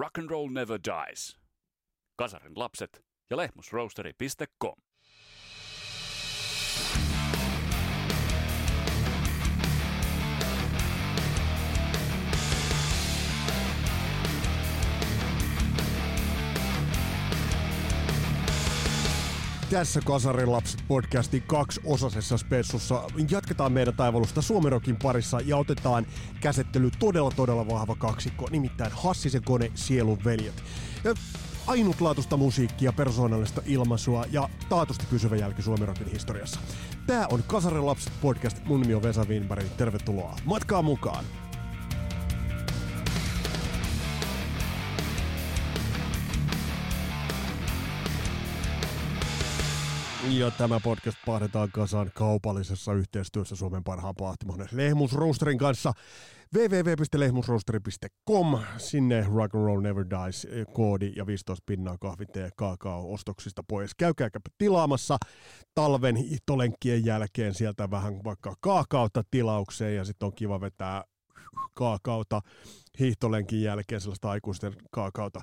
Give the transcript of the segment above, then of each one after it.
Rock and Roll Never Dies. Kasarin lapset ja lehmusroasteri.com. Tässä Kasarin lapset podcastin kaksiosasessa spessussa jatketaan meidän taivalusta Suomerokin parissa ja otetaan käsittely todella todella vahva kaksikko, nimittäin Hassisen kone Sielun veljet. Ainutlaatuista musiikkia, persoonallista ilmaisua ja taatusti pysyvä jälki Suomerokin historiassa. Tämä on Kasarin lapset podcast, mun nimi on Vesa Winberg, tervetuloa matkaa mukaan! Ja tämä podcast pahdetaan kasaan kaupallisessa yhteistyössä Suomen parhaan pahtimon Lehmus Roasterin kanssa www.lehmusroasteri.com. Sinne Rock and Roll Never Dies koodi ja 15 pinnaa kahvite ja kaakao ostoksista pois. Käykää tilaamassa talven itolenkkien jälkeen sieltä vähän vaikka kaakaota tilaukseen ja sitten on kiva vetää kaakaota hiihtolenkin jälkeen sellaista aikuisten kaakaota.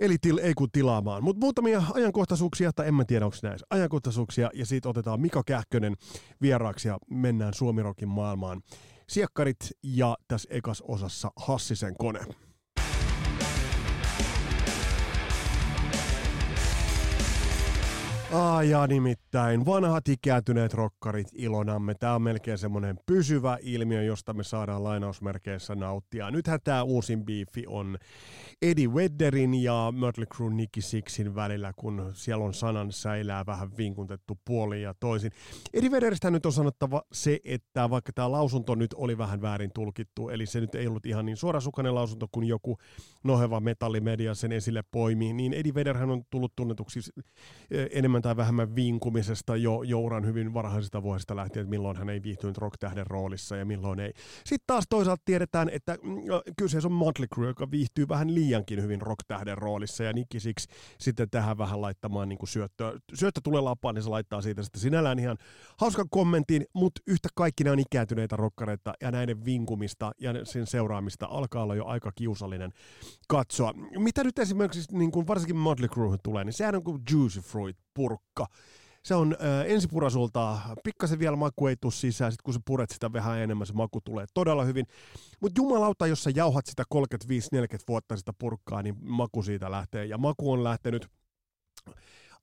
Eli til, ei kun tilaamaan. Mutta muutamia ajankohtaisuuksia, tai en mä tiedä onko näissä ajankohtaisuuksia, ja siitä otetaan Mika Kähkönen vieraaksi ja mennään Suomirokin maailmaan. Siekkarit ja tässä ekas osassa Hassisen kone. Ah, ja nimittäin vanhat ikääntyneet rokkarit ilonamme. Tämä on melkein semmoinen pysyvä ilmiö, josta me saadaan lainausmerkeissä nauttia. Nythän tämä uusin biifi on Eddie Vedderin ja Mötley Crue Nicky Sixin välillä, kun siellä on sanan säilää vähän vinkuntettu puoli ja toisin. Eddie Vedderistä nyt on sanottava se, että vaikka tämä lausunto nyt oli vähän väärin tulkittu, eli se nyt ei ollut ihan niin suorasukainen lausunto kuin joku noheva metallimedia sen esille poimi, niin Eddie Vedderhän on tullut tunnetuksi enemmän enemmän tai vähemmän vinkumisesta jo Jouran hyvin varhaisista vuosista lähtien, että milloin hän ei viihtynyt rocktähden roolissa ja milloin ei. Sitten taas toisaalta tiedetään, että mm, kyseessä on Motley Crue, joka viihtyy vähän liiankin hyvin rocktähden roolissa ja Nicky Six sitten tähän vähän laittamaan niin kuin syöttöä. Syöttö tulee lapaan, niin se laittaa siitä sitten sinällään ihan hauskan kommentin, mutta yhtä kaikki nämä on ikääntyneitä rokkareita ja näiden vinkumista ja sen seuraamista alkaa olla jo aika kiusallinen katsoa. Mitä nyt esimerkiksi niin kuin varsinkin Motley Crue tulee, niin sehän on kuin Juicy Fruit purkka. Se on äh, ensipurasulta, pikkasen vielä maku ei tule sisään, sitten kun sä puret sitä vähän enemmän, se maku tulee todella hyvin. Mutta jumalauta, jos sä jauhat sitä 35-40 vuotta sitä purkkaa, niin maku siitä lähtee. Ja maku on lähtenyt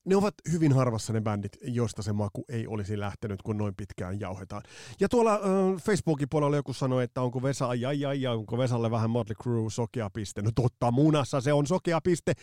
ne ovat hyvin harvassa ne bändit, josta se maku ei olisi lähtenyt, kun noin pitkään jauhetaan. Ja tuolla äh, Facebookin puolella joku sanoi, että onko Vesa, ai ai ai, onko Vesalle vähän Motley Crue sokea piste. No totta, munassa se on sokea piste.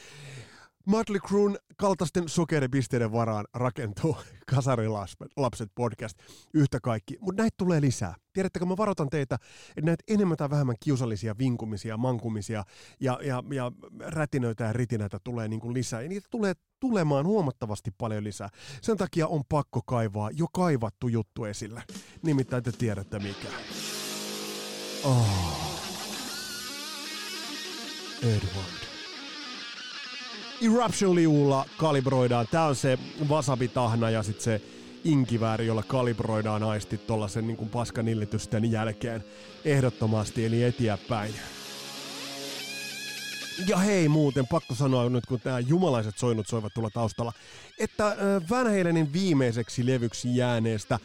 Motley Cruen kaltaisten sokeripisteiden varaan rakentuu Kasarilapset podcast yhtä kaikki, mutta näitä tulee lisää. Tiedättekö, mä varoitan teitä, että näitä enemmän tai vähemmän kiusallisia vinkumisia, mankumisia ja, ja, ja rätinöitä ja ritinäitä tulee niin kuin lisää. Ja niitä tulee tulemaan huomattavasti paljon lisää. Sen takia on pakko kaivaa jo kaivattu juttu esille. Nimittäin te tiedätte mikä. Oh. Edward. Eruption-liulla kalibroidaan. Tämä on se wasabitahna ja sitten se inkivääri, jolla kalibroidaan aistit tuollaisen niin paskanillitysten jälkeen ehdottomasti, eli eteenpäin. Ja hei muuten, pakko sanoa nyt kun nämä jumalaiset soinut soivat tulla taustalla, että Van Halenin viimeiseksi levyksi jääneestä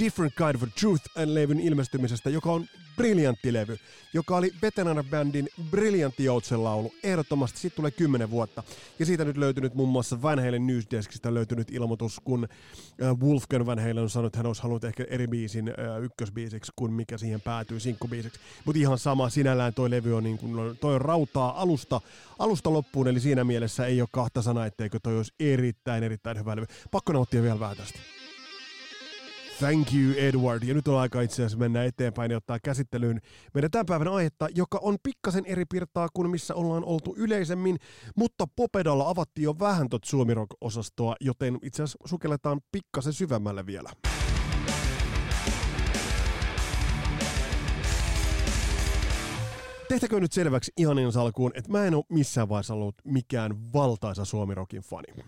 Different Kind of Truth-levyn ilmestymisestä, joka on briljantti levy, joka oli Veteran-bändin briljantti joutsenlaulu. Ehdottomasti siitä tulee kymmenen vuotta. Ja siitä nyt löytynyt muun muassa Van Halen Newsdeskistä löytynyt ilmoitus, kun Wolfgang Van Halen on sanonut, että hän olisi halunnut ehkä eri biisin ykkösbiisiksi kuin mikä siihen päätyy sinkkubiisiksi. Mutta ihan sama, sinällään toi levy on, niin kuin, toi on rautaa alusta, alusta loppuun, eli siinä mielessä ei ole kahta sanaa, etteikö toi olisi erittäin, erittäin hyvä levy. Pakko nauttia vielä vähän tästä. Thank you Edward. Ja nyt on aika itse asiassa mennä eteenpäin ja ottaa käsittelyyn meidän tämän päivän aihetta, joka on pikkasen eri pirtaa kuin missä ollaan oltu yleisemmin, mutta Popedalla avattiin jo vähän tot Suomi osastoa joten itse asiassa sukelletaan pikkasen syvemmälle vielä. Tehtäkö nyt selväksi ihan ensi alkuun, että mä en ole missään vaiheessa ollut mikään valtaisa Suomirokin fani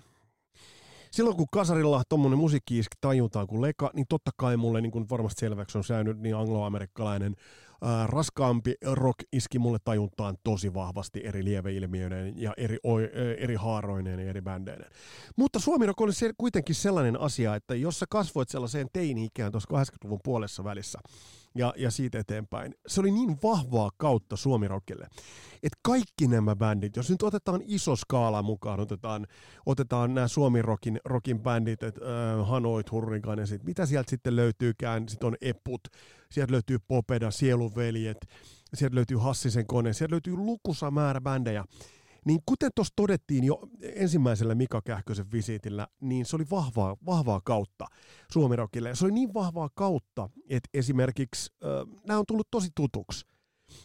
silloin kun kasarilla tuommoinen musiikki tajutaan kuin leka, niin totta kai mulle niin kuin varmasti selväksi on säinyt niin angloamerikkalainen ää, raskaampi rock iski mulle tajuntaan tosi vahvasti eri lieveilmiöiden ja eri, o, eri haaroineen ja eri bändeineen. Mutta suomi rock oli se, kuitenkin sellainen asia, että jos sä kasvoit sellaiseen teini-ikään tuossa 80-luvun puolessa välissä, ja, ja siitä eteenpäin. Se oli niin vahvaa kautta suomirokille, että kaikki nämä bändit, jos nyt otetaan iso skaala mukaan, otetaan, otetaan nämä suomirokin rokin bändit, että äh, Hanoit, Hurrikan ja sit, mitä sieltä sitten löytyykään, sitten on Eput, sieltä löytyy Popeda, Sieluveljet, sieltä löytyy Hassisen kone, sieltä löytyy lukuisa määrä bändejä, niin kuten tuossa todettiin jo ensimmäisellä Mika Kähkösen visiitillä, niin se oli vahvaa, vahvaa kautta Suomirokille. Se oli niin vahvaa kautta, että esimerkiksi äh, nämä on tullut tosi tutuksi.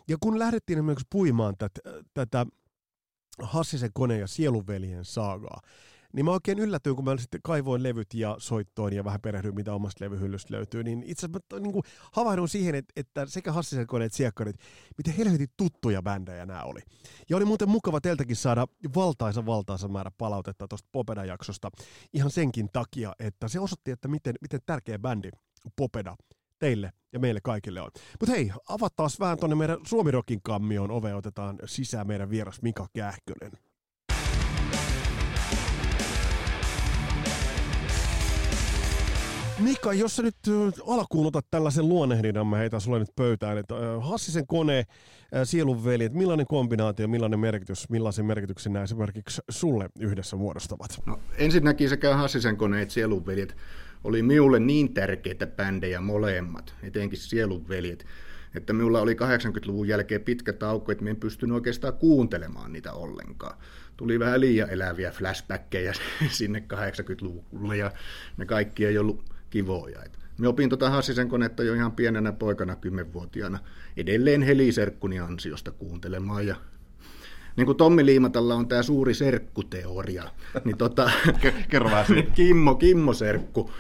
Ja kun lähdettiin esimerkiksi puimaan tätä, tätä Hassisen kone ja Sielunveljen saagaa, niin mä oikein yllätyin, kun mä sitten kaivoin levyt ja soittoin ja vähän perehdyin, mitä omasta levyhyllystä löytyy, niin itse asiassa mä niin kuin havahdun siihen, että, että sekä Hassisen koneet että Siekkarit, miten helvetin tuttuja bändejä nämä oli. Ja oli muuten mukava teiltäkin saada valtaisa valtaisa määrä palautetta tuosta Popeda-jaksosta ihan senkin takia, että se osoitti, että miten, miten tärkeä bändi Popeda teille ja meille kaikille on. Mutta hei, avataan vähän tuonne meidän Suomirokin kammioon ove, otetaan sisään meidän vieras Mika Kähkönen. Mika, jos sä nyt alkuun otat tällaisen luonnehdinnan, mä heitän sulle nyt pöytään, että Hassisen kone, sielunveli, että millainen kombinaatio, millainen merkitys, millaisen merkityksen nämä esimerkiksi sulle yhdessä muodostavat? No, ensinnäkin sekä Hassisen kone että sielunveljet oli minulle niin tärkeitä bändejä molemmat, etenkin sielunveljet, että minulla oli 80-luvun jälkeen pitkä tauko, että en pystynyt oikeastaan kuuntelemaan niitä ollenkaan. Tuli vähän liian eläviä flashbackkejä sinne 80-luvulle ja ne kaikki ei ollut kivoja. Et me opin tuota Hassisen konetta jo ihan pienenä poikana, kymmenvuotiaana, edelleen heliserkkuni ansiosta kuuntelemaan. Ja niin kuin Tommi Liimatalla on tämä suuri serkkuteoria, niin tota, Kerro. Kimmo, Kimmo Serkku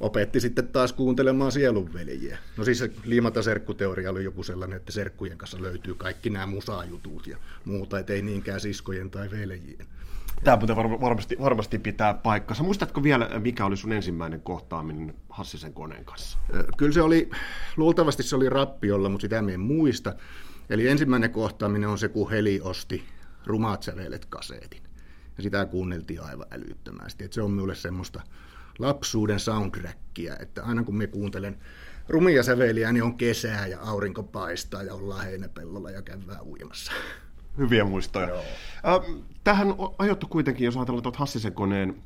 opetti sitten taas kuuntelemaan sielunveljiä. No siis se liimata serkkuteoria oli joku sellainen, että serkkujen kanssa löytyy kaikki nämä musajutut ja muuta, et ei niinkään siskojen tai veljien. Tämä muuten varmasti, varmasti pitää paikkansa. Muistatko vielä, mikä oli sun ensimmäinen kohtaaminen Hassisen koneen kanssa? Kyllä se oli, luultavasti se oli rappiolla, mutta sitä en muista. Eli ensimmäinen kohtaaminen on se, kun Heli osti Rumaat sävelet kaseetin. Ja sitä kuunneltiin aivan älyttömästi. Et se on minulle semmoista lapsuuden soundtrackia, että aina kun me kuuntelen rumia säveliä, niin on kesää ja aurinko paistaa ja ollaan heinäpellolla ja käydään uimassa. Hyviä muistoja. Joo. Tähän ajoittu kuitenkin, jos ajatellaan tuota Hassisen koneen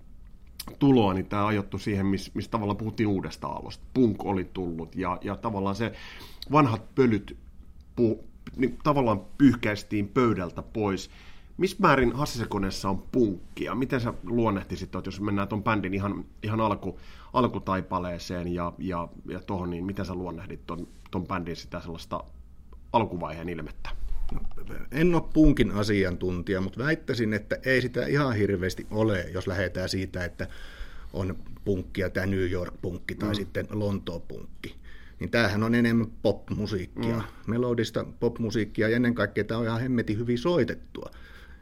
tuloa, niin tämä ajoittu siihen, missä miss tavallaan puhuttiin uudesta alosta. Punk oli tullut ja, ja tavallaan se vanhat pölyt pu, niin tavallaan pyyhkäistiin pöydältä pois. Missä määrin Hassisen koneessa on punkkia? Miten sä luonnehtisit, että jos mennään tuon bändin ihan, ihan alku, alkutaipaleeseen ja, ja, ja tuohon, niin miten sä luonnehdit tuon, tuon bändin sitä sellaista alkuvaiheen ilmettä? En ole punkin asiantuntija, mutta väittäisin, että ei sitä ihan hirveästi ole, jos lähdetään siitä, että on punkkia, tämä New York-punkki tai mm. sitten Lontoon-punkki. Niin tämähän on enemmän pop-musiikkia, mm. melodista pop-musiikkia ja ennen kaikkea tämä on ihan hemmetin hyvin soitettua,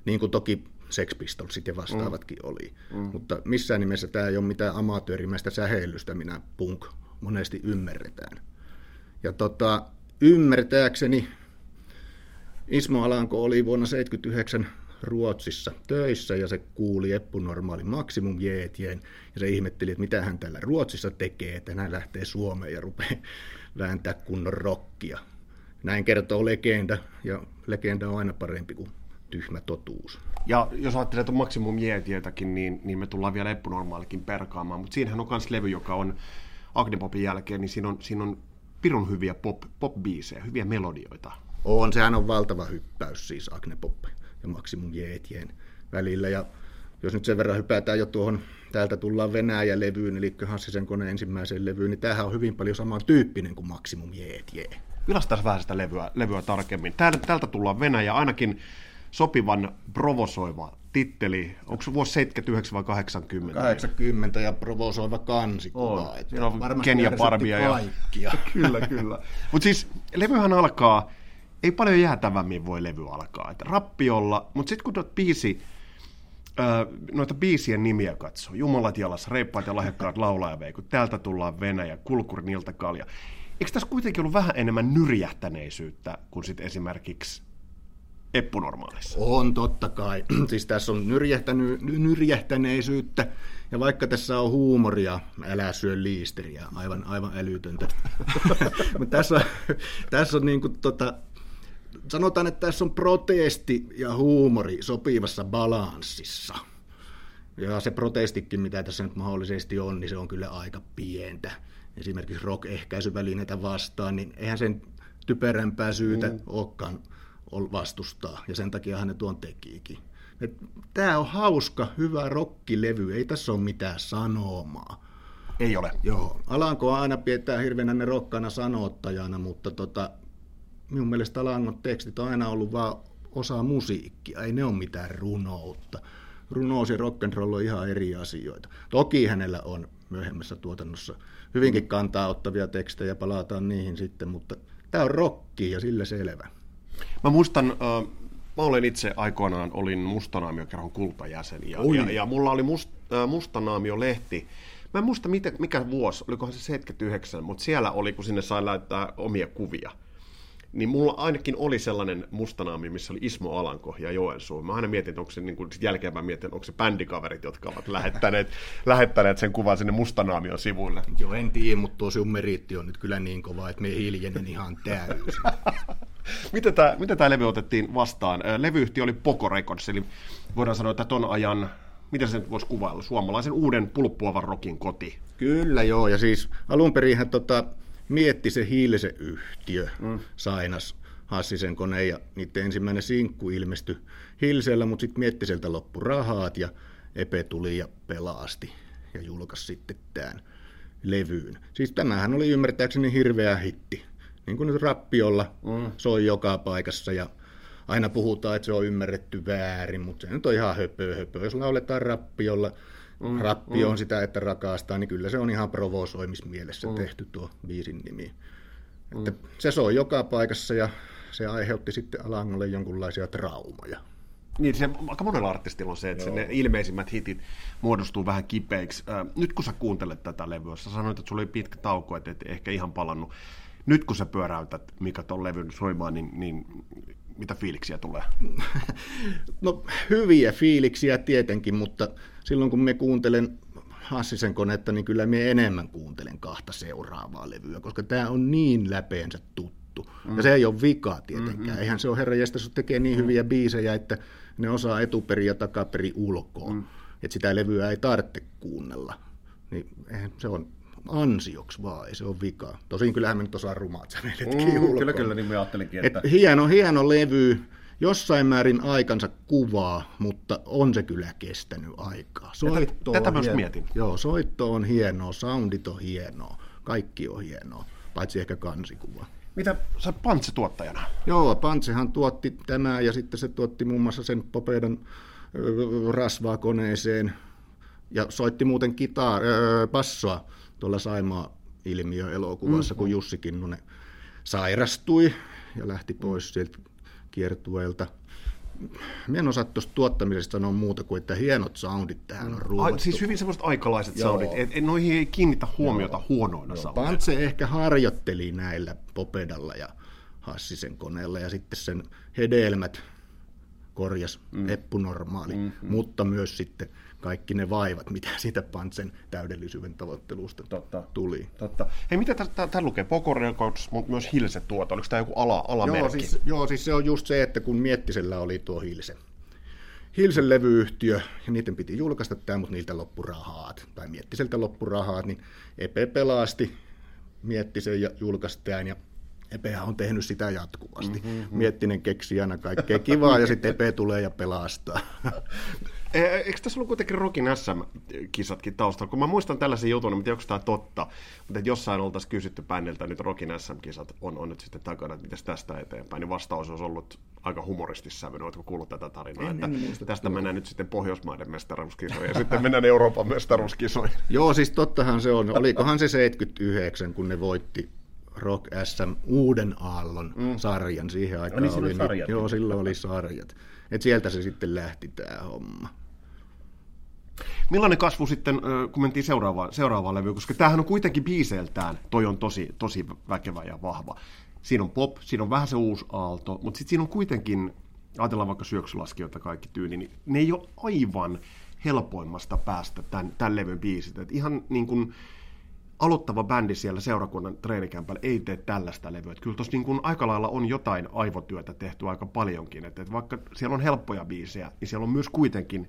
niin kuin toki Sex Pistolsit ja vastaavatkin mm. oli. Mm. Mutta missään nimessä tämä ei ole mitään amatöörimäistä säheilystä, minä punk monesti ymmärretään. Ja tota, ymmärtääkseni Ismo Alanko oli vuonna 1979 Ruotsissa töissä ja se kuuli Eppu Normaali Jeetien ja se ihmetteli, että mitä hän täällä Ruotsissa tekee, että hän lähtee Suomeen ja rupeaa vääntää kunnon rokkia. Näin kertoo legenda ja legenda on aina parempi kuin tyhmä totuus. Ja jos ajattelee tuon Maximum Jeetietäkin, niin, niin me tullaan vielä Eppu Normaalikin perkaamaan, mutta siinähän on myös levy, joka on Agnepopin jälkeen, niin siinä on, siinä on pirun hyviä pop, pop-biisejä, hyviä melodioita. On, sehän on valtava hyppäys siis Agnepop ja Maximum Jeetien välillä. Ja jos nyt sen verran hypätään jo tuohon, täältä tullaan Venäjä-levyyn, eli Hassisen koneen ensimmäiseen levyyn, niin tämähän on hyvin paljon samantyyppinen kuin Maximum Jeetie. Vilastaan vähän sitä levyä, levyä tarkemmin. Täältä, täältä tullaan Venäjä, ainakin sopivan provosoiva titteli. Onko se vuosi 79 vai 80? 80 ja provosoiva kansikuva. On. Siinä on Kenia Barbia ja... Kaikkia. kyllä, kyllä. Mutta siis levyhän alkaa ei paljon jäätävämmin voi levy alkaa. Että rappiolla, mutta sitten kun tuot biisi, noita biisien nimiä katsoo, Jumalat jalas, reippaat ja lahjakkaat laulajavei, kun täältä tullaan Venäjä, Kulkurin iltakalja, eikö tässä kuitenkin ollut vähän enemmän nyrjähtäneisyyttä kuin sitten esimerkiksi eppunormaalissa? On totta kai. siis tässä on nyrjähtäny, nyrjähtäneisyyttä, ja vaikka tässä on huumoria, älä syö liisteriä, aivan, aivan älytöntä. Mutta tässä on, tässä on niin kuin tota, sanotaan, että tässä on protesti ja huumori sopivassa balanssissa. Ja se protestikin, mitä tässä nyt mahdollisesti on, niin se on kyllä aika pientä. Esimerkiksi rock-ehkäisyvälineitä vastaan, niin eihän sen typerämpää syytä mm. olekaan vastustaa, ja sen takia hän ne tuon tekiikin. Tämä on hauska, hyvä rokkilevy, ei tässä ole mitään sanomaa. Ei ole. Joo, Alanko aina pidetään hirveänä ne rokkana sanottajana, mutta tota, minun mielestä Alangon tekstit on aina ollut vain osa musiikkia, ei ne ole mitään runoutta. Runous ja rock'n'roll on ihan eri asioita. Toki hänellä on myöhemmässä tuotannossa hyvinkin kantaa ottavia tekstejä, palataan niihin sitten, mutta tämä on rokki ja sillä selvä. Mä muistan, äh, mä olen itse aikoinaan, olin Mustanaamio-kerhon kultajäsen ja, ja, ja mulla oli must, äh, Mustanaamio-lehti. Mä en muista mikä, mikä vuosi, olikohan se 79, mutta siellä oli, kun sinne sai laittaa omia kuvia niin mulla ainakin oli sellainen mustanaami, missä oli Ismo Alanko ja Joensuu. Mä aina mietin, että onko se niin kuin, sit jälkeenpäin mietin, onko se bändikaverit, jotka ovat lähettäneet, lähettäneet sen kuvan sinne mustanaamion sivuille. Joo, en tiedä, mutta tuo sun meriitti on nyt kyllä niin kova, että me hiljenen ihan täysin. miten, tämä, miten tämä levy otettiin vastaan? Levyyhtiö oli Poco Records, eli voidaan sanoa, että ton ajan miten se nyt voisi kuvailla, suomalaisen uuden pulppuavan rokin koti. Kyllä joo, ja siis alun perin tota, mietti se hiilisen yhtiö, mm. Sainas Hassisen kone ja niiden ensimmäinen sinkku ilmestyi Hilsellä, mutta sitten mietti sieltä loppu rahat ja Epe tuli ja pelasti ja julkaisi sitten tämän levyyn. Siis tämähän oli ymmärtääkseni hirveä hitti. Niin kuin nyt rappiolla mm. soi joka paikassa ja aina puhutaan, että se on ymmärretty väärin, mutta se nyt on ihan höpö höpö. Jos lauletaan rappiolla, mm, rappi on mm. sitä, että rakastaa, niin kyllä se on ihan provosoimismielessä mm. tehty tuo biisin nimi. Että mm. Se soi joka paikassa ja se aiheutti sitten Alangolle jonkunlaisia traumaja. Niin, se, aika monella artistilla on se, että ne ilmeisimmät hitit muodostuu vähän kipeiksi. Nyt kun sä kuuntelet tätä levyä, sä sanoit, että sulla oli pitkä tauko, että et ehkä ihan palannut. Nyt kun sä pyöräytät, mikä ton levyn soimaan, niin, niin mitä fiiliksiä tulee? No hyviä fiiliksiä tietenkin, mutta silloin kun me kuuntelen Hassisen konetta, niin kyllä me enemmän kuuntelen kahta seuraavaa levyä, koska tämä on niin läpeensä tuttu. Mm. Ja se ei ole vika tietenkään. Mm-hmm. Eihän se ole herra jästäs tekee niin mm. hyviä biisejä, että ne osaa etuperi ja takaperi ulkoa. Mm. Että sitä levyä ei tarvitse kuunnella. Niin se on ansioksi vaan, ei se ole vika. Tosin kyllähän me nyt osaa rumaat säveletkin mm, ulkoa. Kyllä, kyllä, niin me ajattelinkin, että... Et hieno, hieno levy, jossain määrin aikansa kuvaa, mutta on se kyllä kestänyt aikaa. Soitto Tätä myös mietin. Joo, soitto on hienoa, soundit on hienoa, kaikki on hienoa, paitsi ehkä kansikuva. Mitä sä Pantse tuottajana? Joo, Pantsehan tuotti tämä ja sitten se tuotti muun muassa sen Popedan rasvaa koneeseen ja soitti muuten kitaa, äh, bassoa tuolla Saimaa ilmiö-elokuvassa, mm-hmm. kun Jussi Kinnunen sairastui ja lähti pois sieltä kiertueelta. Mä en osaa tuosta tuottamisesta sanoa muuta kuin, että hienot soundit tähän on ruuvattu. siis hyvin semmoiset aikalaiset Joo. soundit, et, et noihin ei kiinnitä huomiota Joo. huonoina Joo. soundina. Pantse ehkä harjoitteli näillä Popedalla ja Hassisen koneella ja sitten sen hedelmät korjas mm. eppunormaali, mm-hmm. mutta myös sitten kaikki ne vaivat, mitä siitä Pantsen täydellisyyden tavoittelusta totta, tuli. Totta. Hei, mitä tämä lukee? Poco Records, mutta myös Hilse tuota. Oliko tämä joku ala, alamerkki? Joo siis, joo, siis se on just se, että kun Miettisellä oli tuo Hilse, Hilsen levyyhtiö, ja niiden piti julkaista tämä, mutta niiltä loppu rahat, tai Miettiseltä loppu rahat, niin Epe pelasti Miettisen ja julkaistaan, ja Epehän on tehnyt sitä jatkuvasti. Mm-hmm. Miettinen keksii aina kaikkea kivaa ja sitten Epe tulee ja pelastaa. Eikö tässä ollut kuitenkin Rokin SM-kisatkin taustalla? Kun mä muistan tällaisen jutun, tiedä, onko tämä totta, mutta että jossain oltaisiin kysytty bändiltä, nyt Rokin SM-kisat on, on nyt sitten takana, että miten tästä eteenpäin, niin vastaus olisi ollut aika humoristissävyinen. Oletko kuullut tätä tarinaa? En, että en muista, tästä tuo. mennään nyt sitten Pohjoismaiden mestaruuskisoihin ja sitten mennään Euroopan mestaruuskisoihin. Joo, siis tottahan se on. Olikohan se 79, kun ne voitti Rock SM uuden aallon mm. sarjan siihen aikaan. Niin, oli, sarjat. Joo, silloin oli sarjat. Et sieltä se sitten lähti tämä homma. Millainen kasvu sitten, kun mentiin seuraavaan, seuraavaan levyyn, koska tämähän on kuitenkin biiseiltään, toi on tosi, tosi väkevä ja vahva. Siinä on pop, siinä on vähän se uusi aalto, mutta sitten siinä on kuitenkin, ajatellaan vaikka syöksylaskijoita kaikki tyyli, niin ne ei ole aivan helpoimmasta päästä tämän, tämän levyn biisit. Et ihan niin kuin, aloittava bändi siellä seurakunnan treenikämpällä ei tee tällaista levyä. Kyllä tuossa niin aika lailla on jotain aivotyötä tehty aika paljonkin. Et, et vaikka siellä on helppoja biisejä, niin siellä on myös kuitenkin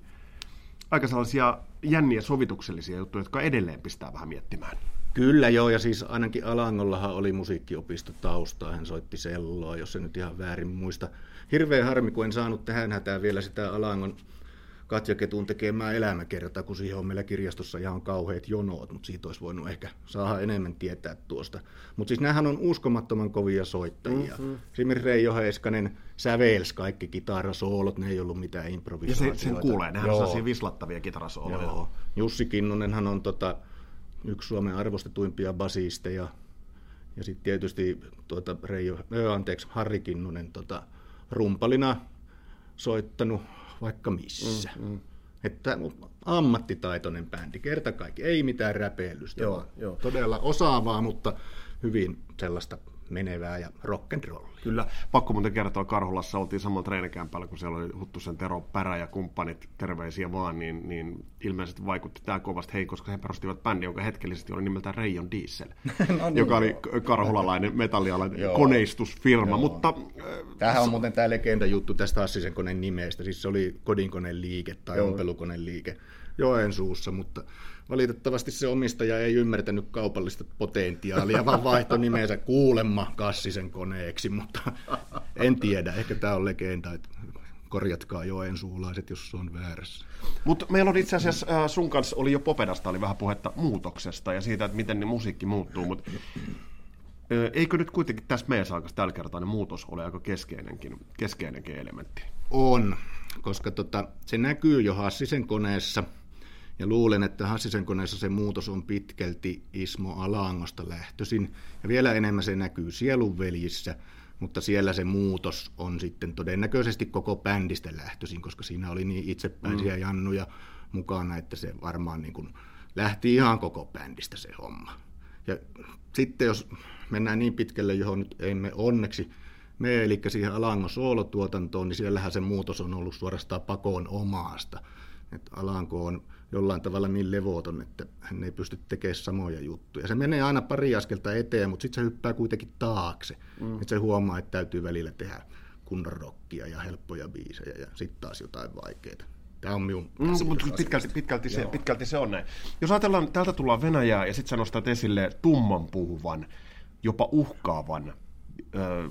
aika sellaisia jänniä sovituksellisia juttuja, jotka edelleen pistää vähän miettimään. Kyllä joo, ja siis ainakin Alangollahan oli musiikkiopisto taustaa, hän soitti selloa, jos se nyt ihan väärin muista. Hirveän harmi, kun en saanut tähän hätään vielä sitä Alangon Katja Ketun tekemää elämäkertaa, kun siihen on meillä kirjastossa ihan kauheat jonot, mutta siitä olisi voinut ehkä saada enemmän tietää tuosta. Mutta siis nämähän on uskomattoman kovia soittajia. Mm-hmm. Esimerkiksi Reijo Heiskanen sävels kaikki kitarasoolot, ne ei ollut mitään improvisaatioita. Ja se, sen kuulee, nehän on sellaisia vislattavia kitarasooloja. Joo. Jussi Kinnunenhan on tota, yksi Suomen arvostetuimpia basisteja. Ja sitten tietysti tuota Reijo, anteeksi, Harri Kinnunen tota, rumpalina soittanut vaikka missä. Mm, mm. Että ammattitaitoinen bändi, kerta kaikki, ei mitään räpeilystä, joo, joo. todella osaavaa, mutta hyvin sellaista menevää ja rock'n'rollia. Kyllä. Pakko muuten kertoa, Karhulassa oltiin samalla treenikämpällä, kun siellä oli Huttusen Tero Pärä ja kumppanit, terveisiä vaan, niin, niin ilmeisesti vaikutti tämä kovasti hei, koska he perustivat bändi, joka hetkellisesti oli nimeltään Reijon Diesel, no niin, joka oli karhulalainen metallialainen koneistusfirma. Joo. Mutta, Tämähän on muuten tämä legenda juttu tästä Assisen koneen nimestä, siis se oli kodinkoneen liike tai ompelukoneen liike Joensuussa, mutta Valitettavasti se omistaja ei ymmärtänyt kaupallista potentiaalia, vaan vaihtoi nimensä kuulemma Kassisen koneeksi, mutta en tiedä, ehkä tämä on legenda, että korjatkaa suulaiset, jos se on väärässä. Mutta meillä on itse asiassa äh, sun kanssa oli jo Popedasta oli vähän puhetta muutoksesta ja siitä, että miten ne musiikki muuttuu, mutta eikö nyt kuitenkin tässä meidän saakassa tällä kertaa ne muutos ole aika keskeinenkin, keskeinenkin elementti? On, koska tota, se näkyy jo Hassisen koneessa – ja luulen, että Hassisen koneessa se muutos on pitkälti Ismo Alangosta lähtöisin. Ja vielä enemmän se näkyy sielunveljissä, mutta siellä se muutos on sitten todennäköisesti koko bändistä lähtöisin, koska siinä oli niin itsepäisiä mm. jannuja mukana, että se varmaan niin kuin lähti ihan koko bändistä se homma. Ja sitten jos mennään niin pitkälle, johon nyt emme onneksi me, eli siihen Alangon soolotuotantoon, niin siellähän se muutos on ollut suorastaan pakoon omaasta. Että Alanko on jollain tavalla niin levoton, että hän ei pysty tekemään samoja juttuja. Se menee aina pari askelta eteen, mutta sitten se hyppää kuitenkin taakse. Mm. Että se huomaa, että täytyy välillä tehdä kunnon rockia ja helppoja biisejä ja sitten taas jotain vaikeaa. Tämä on minun mm, mutta pitkälti, pitkälti, se, pitkälti se on näin. Jos ajatellaan, täältä tullaan Venäjää ja sitten sä nostat esille tumman puhuvan, jopa uhkaavan ö,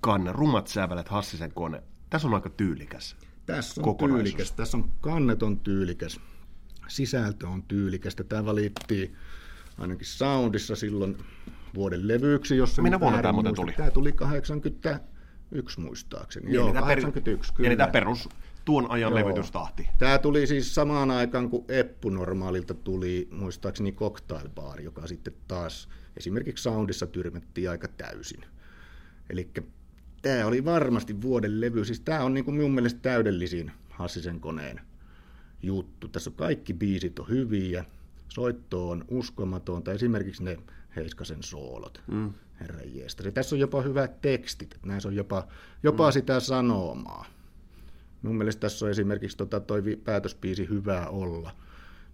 kannan, rumat sävelet Hassisen kone. Tässä on aika tyylikäs Tässä on tyylikäs, tässä on kanneton tyylikäs sisältö on tyylikästä. Tämä valittiin ainakin Soundissa silloin vuoden levyksi, jossa Minä vuonna tämä muuten tuli? Tämä tuli 81 muistaakseni. Niin, Joo, 81, per... kyllä. Eli tämä perus tuon ajan Joo. levytystahti. Tämä tuli siis samaan aikaan, kun Eppu normaalilta tuli muistaakseni Cocktail Bar, joka sitten taas esimerkiksi Soundissa tyrmättiin aika täysin. Eli tämä oli varmasti vuoden levy. Siis tämä on niin kuin minun mielestä täydellisin Hassisen koneen juttu. Tässä on kaikki biisit on hyviä, soitto on uskomatonta, esimerkiksi ne Heiskasen soolot, mm. herran jeestä. Tässä on jopa hyvät tekstit, näissä on jopa, jopa mm. sitä sanomaa. Mun mielestä tässä on esimerkiksi tota, toi päätösbiisi Hyvää olla,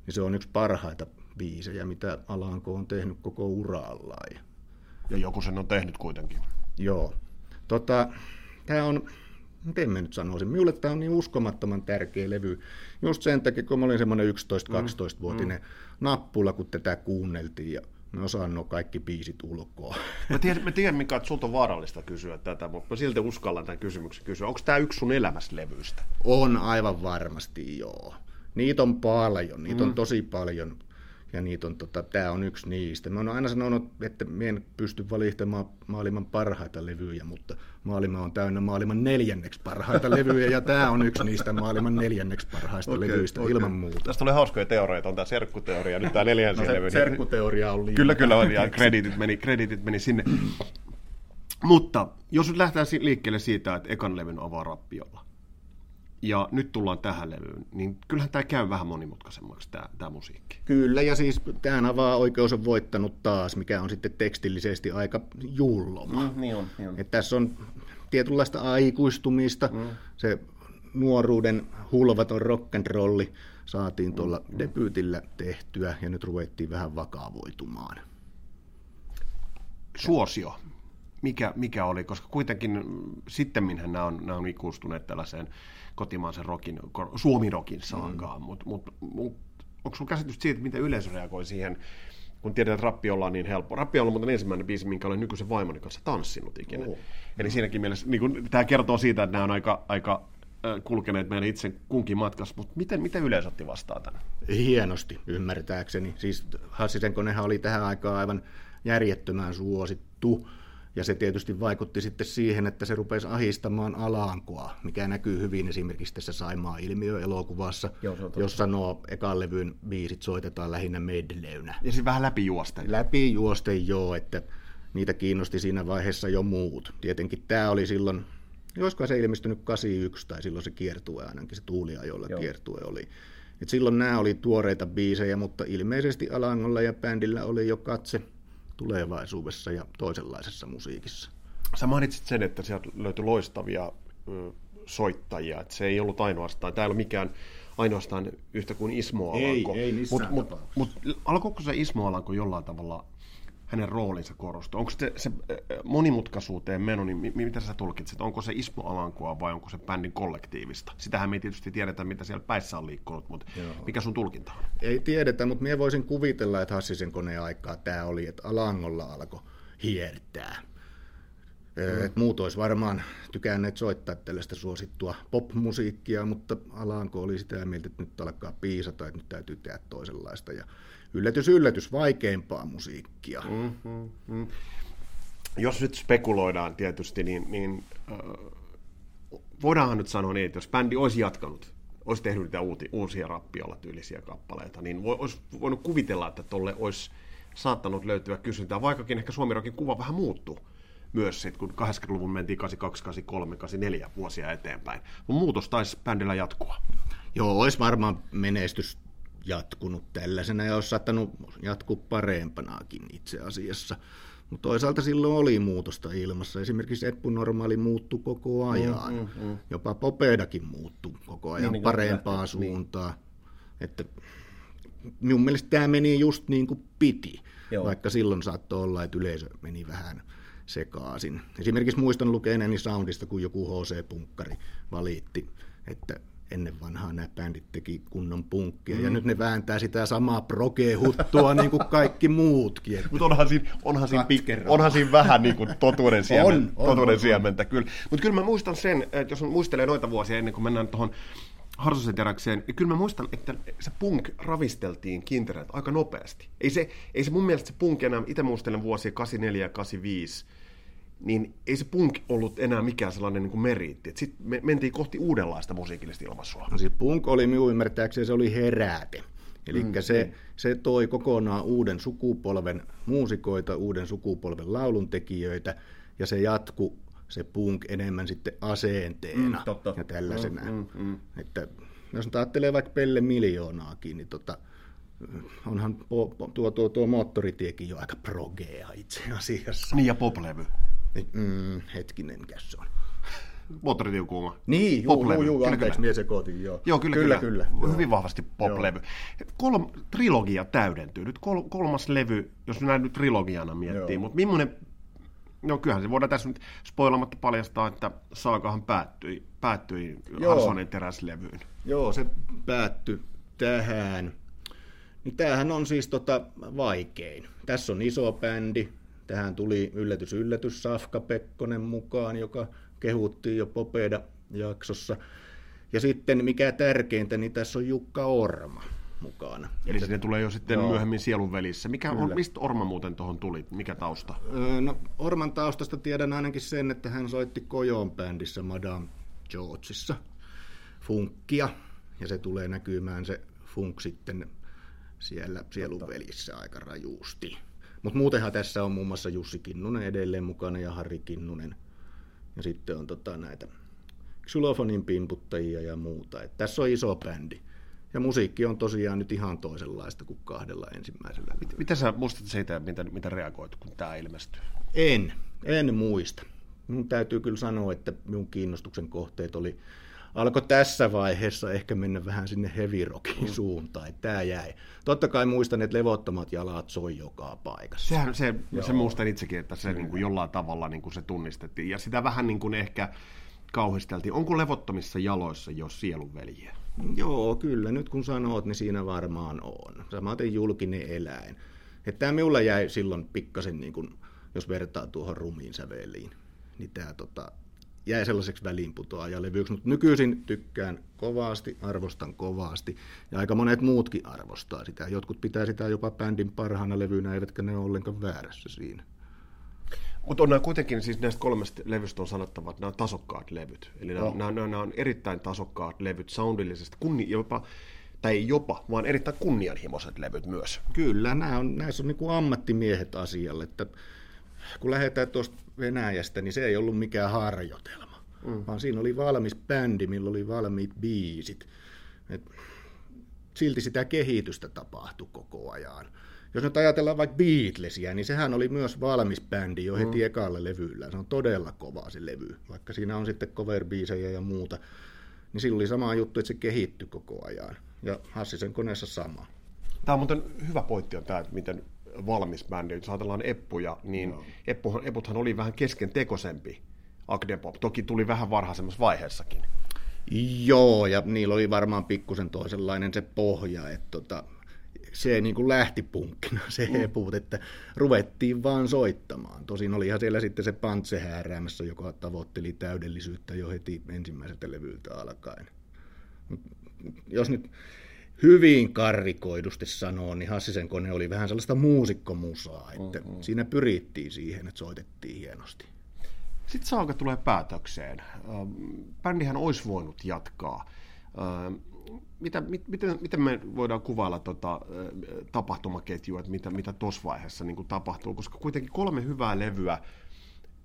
niin se on yksi parhaita biisejä, mitä Alanko on tehnyt koko urallaan. Ja joku sen on tehnyt kuitenkin. Joo. Tota, tämä on miten mä nyt sanoisin, minulle tämä on niin uskomattoman tärkeä levy. Just sen takia, kun mä olin semmoinen 11-12-vuotinen mm, mm. nappula, kun tätä kuunneltiin ja mä osaan nuo kaikki biisit ulkoa. Mä tiedän, mä tiedän Mika, että sulta on vaarallista kysyä tätä, mutta mä silti uskallan tämän kysymyksen kysyä. Onko tämä yksi sun elämäslevyistä? On aivan varmasti, joo. Niitä on paljon, niitä mm. on tosi paljon ja niitä on, tota, tämä on yksi niistä. Mä oon aina sanonut, että mä en pysty valihtamaan maailman parhaita levyjä, mutta maailma on täynnä maailman neljänneksi parhaita levyjä, ja tämä on yksi niistä maailman neljänneksi parhaista okay, levyistä okay. ilman muuta. Tästä tulee hauskoja teorioita, on tämä serkkuteoria, nyt tämä neljänsi no, levy. Serkkuteoria on liian. Kyllä, kyllä on, ja kreditit meni, kreditit meni sinne. Mutta jos nyt lähdetään liikkeelle siitä, että ekan levyn avaa rappiolla, ja nyt tullaan tähän levyyn, niin kyllähän tämä käy vähän monimutkaisemmaksi tämä, tämä musiikki. Kyllä, ja siis tähän avaa oikeus on voittanut taas, mikä on sitten tekstillisesti aika julloma. Mm, niin on, niin on. Et tässä on tietynlaista aikuistumista, mm. se nuoruuden hulvaton rock'n'rolli saatiin tuolla mm. debyytillä tehtyä, ja nyt ruvettiin vähän vakavoitumaan. Suosio, mikä, mikä oli, koska kuitenkin sitten nämä on, nämä on ikuistuneet tällaiseen kotimaisen rokin, suomirokin saakaan, mm. mutta mut, mut, onko sinulla käsitys siitä, miten yleisö reagoi siihen, kun tiedät, että rappi ollaan niin helppo. Rappi on muuten ensimmäinen biisi, minkä olen nykyisen vaimoni kanssa tanssinut ikinä. Oh. Eli siinäkin mielessä, niin kun, tämä kertoo siitä, että nämä on aika, aika kulkeneet meidän itse kunkin matkassa, mutta miten, miten yleisö otti vastaan tämän? Hienosti, ymmärtääkseni. Siis Hassisen konehan oli tähän aikaan aivan järjettömän suosittu. Ja se tietysti vaikutti sitten siihen, että se rupesi ahistamaan Alankoa, mikä näkyy hyvin esimerkiksi tässä Saimaa ilmiö-elokuvassa, Joo, jossa nuo ekan levyn biisit soitetaan lähinnä medleynä. Ja siis vähän läpi juosten. Läpi juosten joo, että niitä kiinnosti siinä vaiheessa jo muut. Tietenkin tämä oli silloin, josko se ilmestynyt 81 tai silloin se kiertue ainakin, se tuuliajoilla joo. kiertue oli. Et silloin nämä oli tuoreita biisejä, mutta ilmeisesti Alangolla ja bändillä oli jo katse tulevaisuudessa ja toisenlaisessa musiikissa. Sä mainitsit sen, että sieltä löytyi loistavia soittajia, että se ei ollut ainoastaan, tämä ei ollut mikään ainoastaan yhtä kuin Ismo Alanko. Ei, ei missään Mutta mut, mut, alkoiko se Ismo Alanko jollain tavalla hänen roolinsa korostuu? Onko se, se monimutkaisuuteen meno, niin mitä sä tulkitset? Onko se Ismo Alankoa vai onko se bändin kollektiivista? Sitähän me ei tietysti tiedetä, mitä siellä päissä on liikkunut, mutta Joo. mikä sun tulkinta on? Ei tiedetä, mutta minä voisin kuvitella, että Hassisen koneen aikaa tämä oli, että Alangolla alkoi hiertää. Mm. Et muut olisi varmaan tykänneet soittaa tällaista suosittua popmusiikkia, mutta Alanko oli sitä mieltä, että nyt alkaa piisata, että nyt täytyy tehdä toisenlaista. Ja yllätys, yllätys, vaikeampaa musiikkia. Mm-hmm. Mm. Jos nyt spekuloidaan tietysti, niin, niin äh, voidaanhan nyt sanoa niin, että jos bändi olisi jatkanut, olisi tehnyt niitä uuti, uusia rappiolla tyylisiä kappaleita, niin olisi voinut kuvitella, että tolle olisi saattanut löytyä kysyntää, vaikkakin ehkä Suomirokin kuva vähän muuttuu myös sit, kun 80-luvun mentiin 82, 83, 84 vuosia eteenpäin. Mutta muutos taisi bändillä jatkua. Joo, olisi varmaan menestys jatkunut tällaisena ja olisi saattanut jatkua parempanakin itse asiassa. Mutta toisaalta silloin oli muutosta ilmassa. Esimerkiksi Eppu Normaali muuttui koko ajan. Mm, mm, mm. Jopa Popedakin muuttui koko ajan niin, niin parempaan niin. suuntaan. Niin. Että minun mielestä tämä meni just niin kuin piti. Joo. Vaikka silloin saattoi olla, että yleisö meni vähän sekaisin. Esimerkiksi muistan lukeneeni Soundista, kun joku HC-punkkari valitti, että ennen vanhaa nämä bändit teki kunnon punkkia, mm. ja nyt ne vääntää sitä samaa progehuttua niin kuin kaikki muutkin. Mutta onhan siinä, onhan, siinä, onhan siinä vähän niin kuin totuuden, siemen, on, on, totuuden on, siementä, kyllä. Mutta kyllä mä muistan sen, että jos muistelee noita vuosia ennen kuin mennään tuohon Harsosen teräkseen, niin kyllä mä muistan, että se punk ravisteltiin kintereet aika nopeasti. Ei se, ei se mun mielestä se punk enää, itse muistelen vuosia 84 ja 85, niin ei se punk ollut enää mikään sellainen niin meriitti. Sitten me mentiin kohti uudenlaista musiikillista ilmaisua. No siis punk oli minun ymmärtääkseni, se oli heräte. Eli mm, se, niin. se toi kokonaan uuden sukupolven muusikoita, uuden sukupolven lauluntekijöitä, ja se jatku se punk enemmän sitten aseenteena mm, totta. ja tällaisena. Mm, mm, mm. Että jos ajattelee vaikka Pelle Miljoonaakin, niin tota, onhan po, po, tuo, tuo, tuo moottoritiekin jo aika progea itse asiassa. Niin ja poplevy. Mm, hetkinen, mikä se on? Moottoritiukuuma. Niin, juu, juu, juu, anteeksi, mies sekoitin, joo. Joo, kyllä, kyllä. kyllä. kyllä. Hyvin vahvasti poplevy. Kolm, trilogia täydentyy. Nyt kol, kolmas levy, jos näin nyt trilogiana miettii, mutta millainen No kyllähän se voidaan tässä nyt spoilamatta paljastaa, että saakahan päättyi, päättyi Harsonin teräslevyyn. Joo, se päättyi tähän. Niin tämähän on siis tota vaikein. Tässä on iso bändi, Tähän tuli yllätys yllätys Safka Pekkonen mukaan, joka kehuttiin jo Popeda-jaksossa. Ja sitten mikä tärkeintä, niin tässä on Jukka Orma mukana. Eli se tulee jo sitten Joo. myöhemmin sielun välissä. Mikä on, mistä Orma muuten tuohon tuli? Mikä tausta? Öö, no, Orman taustasta tiedän ainakin sen, että hän soitti Kojon bändissä Madame Georgeissa funkkia, ja se tulee näkymään se funk sitten siellä sielun välissä aika rajuusti. Mutta muutenhan tässä on muun muassa Jussi Kinnunen edelleen mukana ja Harri Kinnunen. Ja sitten on tota näitä xylofonin pimputtajia ja muuta. Et tässä on iso bändi. Ja musiikki on tosiaan nyt ihan toisenlaista kuin kahdella ensimmäisellä. Mitä sä muistat siitä, mitä, mitä reagoit, kun tämä ilmestyy? En, en muista. Minun täytyy kyllä sanoa, että minun kiinnostuksen kohteet oli, alkoi tässä vaiheessa ehkä mennä vähän sinne heavy rockin mm. suuntaan. Että tämä jäi. Totta kai muistan, että levottomat jalat soi joka paikassa. Sehän, se, se muistan itsekin, että se niin kuin jollain tavalla niin kuin se tunnistettiin. Ja sitä vähän niin kuin ehkä kauhisteltiin. Onko levottomissa jaloissa jo sielunveljiä? Joo, kyllä. Nyt kun sanot, niin siinä varmaan on. Samaten julkinen eläin. Että tämä minulla jäi silloin pikkasen, niin kuin, jos vertaa tuohon rumiin säveliin, niin tämä tota, jäi sellaiseksi väliinputoajalevyksi, mutta nykyisin tykkään kovasti, arvostan kovasti, ja aika monet muutkin arvostaa sitä. Jotkut pitää sitä jopa bändin parhaana levynä, eivätkä ne ole ollenkaan väärässä siinä. Mutta on nämä kuitenkin, siis näistä kolmesta levystä on sanottava, että nämä on tasokkaat levyt. Eli nämä, nämä, nämä, nämä on erittäin tasokkaat levyt soundillisesti, kunni, jopa, tai ei jopa, vaan erittäin kunnianhimoiset levyt myös. Kyllä, nämä on, näissä on niin kuin ammattimiehet asialle, että kun lähdetään tuosta Venäjästä, niin se ei ollut mikään harjoitelma, mm. vaan siinä oli valmis bändi, millä oli valmiit biisit. Et silti sitä kehitystä tapahtui koko ajan. Jos nyt ajatellaan vaikka Beatlesia, niin sehän oli myös valmis bändi jo heti mm. ekalle levyllä. Se on todella kova se levy, vaikka siinä on sitten cover ja muuta. Niin sillä oli sama juttu, että se kehittyi koko ajan. Ja Hassisen koneessa sama. Tämä on muuten hyvä pointti on tämä, että miten valmis bändi. Jos ajatellaan Eppuja, niin no. Eppuhan, Eputhan oli vähän kesken tekosempi Agdepop. Toki tuli vähän varhaisemmassa vaiheessakin. Joo, ja niillä oli varmaan pikkusen toisenlainen se pohja, että tota, se niin kuin lähti punkkina se mm. eput, että ruvettiin vaan soittamaan. Tosin oli ihan siellä sitten se pantse hääräämässä, joka tavoitteli täydellisyyttä jo heti ensimmäiseltä levyltä alkaen. Jos nyt hyvin karrikoidusti sanoo, niin Hassisen kone oli vähän sellaista muusikkomusaa, että mm-hmm. siinä pyrittiin siihen, että soitettiin hienosti. Sitten Saaga tulee päätökseen. Bändihän olisi voinut jatkaa mitä, mit, miten, miten me voidaan kuvailla tota, tapahtumaketjua, että mitä, mitä tuossa vaiheessa niin tapahtuu, koska kuitenkin kolme hyvää levyä,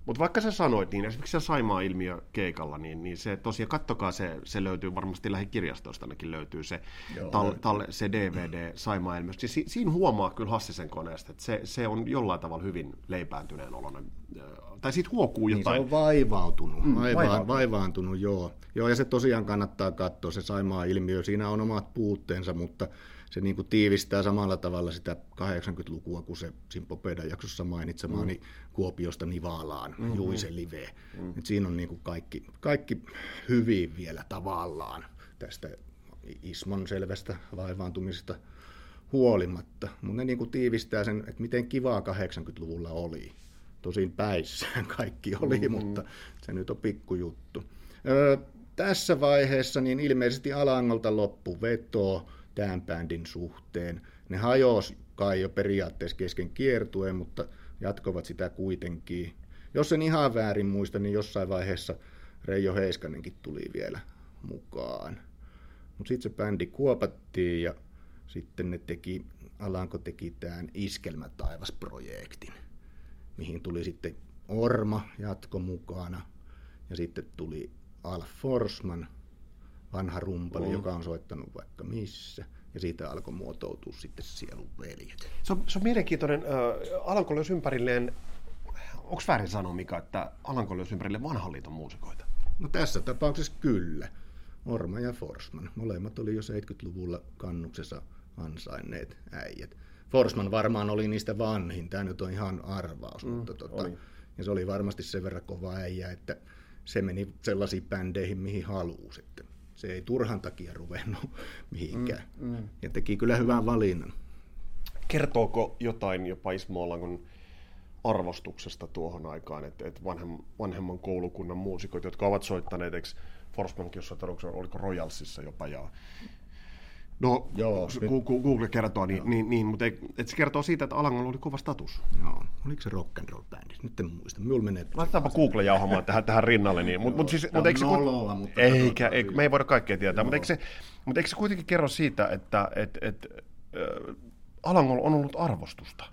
mutta vaikka sä sanoit, niin esimerkiksi se Saimaa-ilmiö keikalla, niin, niin se tosiaan, kattokaa se, se löytyy varmasti lähikirjastoista ainakin löytyy se, Joo, tal, tal, se DVD Saimaa-ilmiö. Siis si, siinä huomaa kyllä Hassisen koneesta, että se, se on jollain tavalla hyvin leipääntyneen oloinen. Tai siitä huokuu jotain. Niin se on vaivautunut, mm, Vaivaan, vaivautunut. vaivaantunut, joo. Joo, ja se tosiaan kannattaa katsoa, se Saimaa-ilmiö. Siinä on omat puutteensa, mutta se niin kuin tiivistää samalla tavalla sitä 80-lukua, kun se Simpo Pedan jaksossa mainitsemaani mm. Kuopiosta Nivaalaan, mm-hmm. Juisen live. Mm. Et siinä on niin kuin kaikki, kaikki hyvin vielä tavallaan tästä Ismon selvästä vaivaantumisesta huolimatta. Mutta ne niin kuin tiivistää sen, että miten kivaa 80-luvulla oli. Tosin päissään kaikki oli, mm-hmm. mutta se nyt on pikkujuttu. Öö, tässä vaiheessa niin ilmeisesti Alangolta loppu veto tämän bändin suhteen. Ne hajosi kai jo periaatteessa kesken kiertueen, mutta jatkovat sitä kuitenkin. Jos en ihan väärin muista, niin jossain vaiheessa Reijo Heiskanenkin tuli vielä mukaan. Mutta sitten se bändi kuopattiin ja sitten ne teki, Alanko teki tämän Iskelmätaivas-projektin, mihin tuli sitten Orma jatko mukana ja sitten tuli Al Forsman, vanha rumpali, mm. joka on soittanut vaikka missä. Ja siitä alkoi muotoutua sitten sielun veljet. Se on, se on mielenkiintoinen. Äh, Alanko löysi ympärilleen, onko väärin sanoa Mika, että Alanko löysi ympärilleen vanhan liiton muusikoita? No tässä tapauksessa kyllä. Orma ja Forsman. Molemmat oli jo 70-luvulla kannuksessa ansainneet äijät. Forsman varmaan oli niistä vanhin. Tämä nyt on ihan arvaus. Mm, mutta tota, ja se oli varmasti sen verran kova äijä, että se meni sellaisiin bändeihin, mihin halusi. Että se ei turhan takia ruvennut mihinkään. Mm, mm. Ja teki kyllä hyvän valinnan. Kertooko jotain jopa Ismo Olankon arvostuksesta tuohon aikaan, että, että vanhem, vanhemman koulukunnan muusikot, jotka ovat soittaneet, eikö Forsmankin, oliko Royalsissa jopa, ja No, Joo, Google kertoo, niin, niin, niin mutta ei, et se kertoo siitä, että Alangolla oli kova status. Joo, oliko se rock and roll bändi? Nyt en muista. Minulla menee... Laitetaanpa Google jauhamaan tähän, tähän rinnalle. Niin. Mut, mut siis, mut eikö se, noloa, mutta eikä, ei, me ei voida kaikkea tietää, mutta eikö, se, mutta eikö se kuitenkin kerro siitä, että et, et, äh, Alangolla on ollut arvostusta?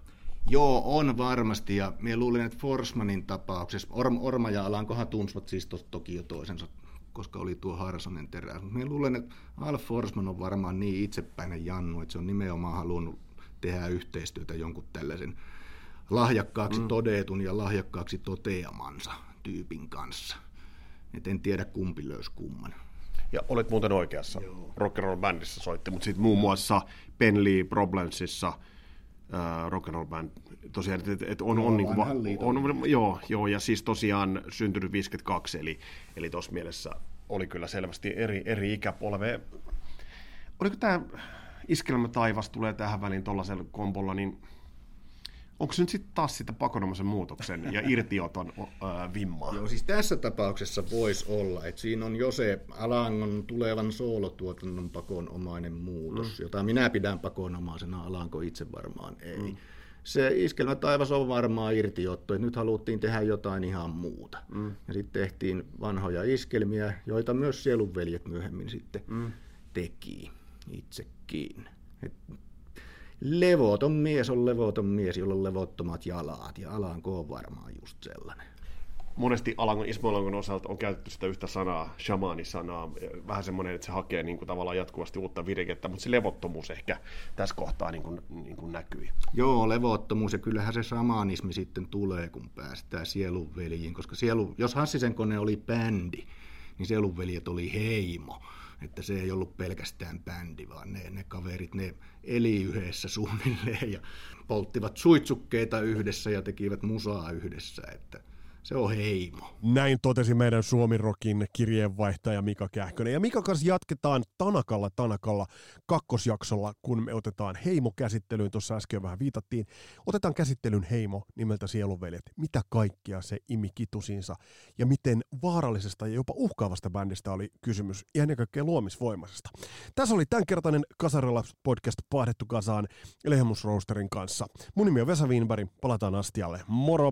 Joo, on varmasti, ja minä luulen, että Forsmanin tapauksessa, Orma, Orma ja Alankohan tunsivat siis to, toki jo toisensa koska oli tuo Harsonen. Mutta minä luulen, että Al Forsman on varmaan niin itsepäinen Jannu, että se on nimenomaan halunnut tehdä yhteistyötä jonkun tällaisen lahjakkaaksi mm. todetun ja lahjakkaaksi toteamansa tyypin kanssa. Et en tiedä kumpi löysi kumman. Ja olet muuten oikeassa. Rock and Roll Bandissa soitti, mutta sitten muun muassa Penley Problemsissa äh, Rock and Roll Band tosiaan, että et on, joo, on, niinku, on, on, joo, joo, ja siis tosiaan syntynyt 52, eli, eli tuossa mielessä oli kyllä selvästi eri, eri ikäpolve. Oliko tämä iskelmä taivas tulee tähän väliin tuollaisella kompolla, niin onko se nyt sitten taas sitä pakonomaisen muutoksen ja irtioton vimmaa? Joo, siis tässä tapauksessa voisi olla, että siinä on jo se Alangon tulevan soolotuotannon pakonomainen muutos, mm. jota minä pidän pakonomaisena, Alanko itse varmaan ei. Mm. Se iskelmä taivas on varmaan irtiotto, että nyt haluttiin tehdä jotain ihan muuta. Mm. Ja sitten tehtiin vanhoja iskelmiä, joita myös sielunveljet myöhemmin sitten mm. teki itsekin. Et levoton mies on levoton mies, jolla on levottomat jalat, ja Alanko on varmaan just sellainen. Monesti Alangon, Ismo osalta on käytetty sitä yhtä sanaa, shamaanisanaa, vähän semmoinen, että se hakee niin kuin, tavallaan jatkuvasti uutta virikettä, mutta se levottomuus ehkä tässä kohtaa niin kuin, niin kuin näkyy. Joo, levottomuus, ja kyllähän se shamanismi sitten tulee, kun päästään sielunveljiin, koska sielu, jos Hassisen kone oli bändi, niin sielunveljet oli heimo että se ei ollut pelkästään bändi, vaan ne, ne kaverit, ne eli yhdessä suunnilleen ja polttivat suitsukkeita yhdessä ja tekivät musaa yhdessä, että se on heimo. Näin totesi meidän Suomi-rokin kirjeenvaihtaja Mika Kähkönen. Ja Mika kanssa jatketaan Tanakalla Tanakalla kakkosjaksolla, kun me otetaan heimo käsittelyyn. Tuossa äsken vähän viitattiin. Otetaan käsittelyn heimo nimeltä Sielunveljet. Mitä kaikkia se imi kitusinsa ja miten vaarallisesta ja jopa uhkaavasta bändistä oli kysymys ja ennen kaikkea luomisvoimaisesta. Tässä oli tämänkertainen Kasarilla podcast Pahdettu kasaan Lehmus Roasterin kanssa. Mun nimi on Vesa Wienberg. Palataan astialle. Moro!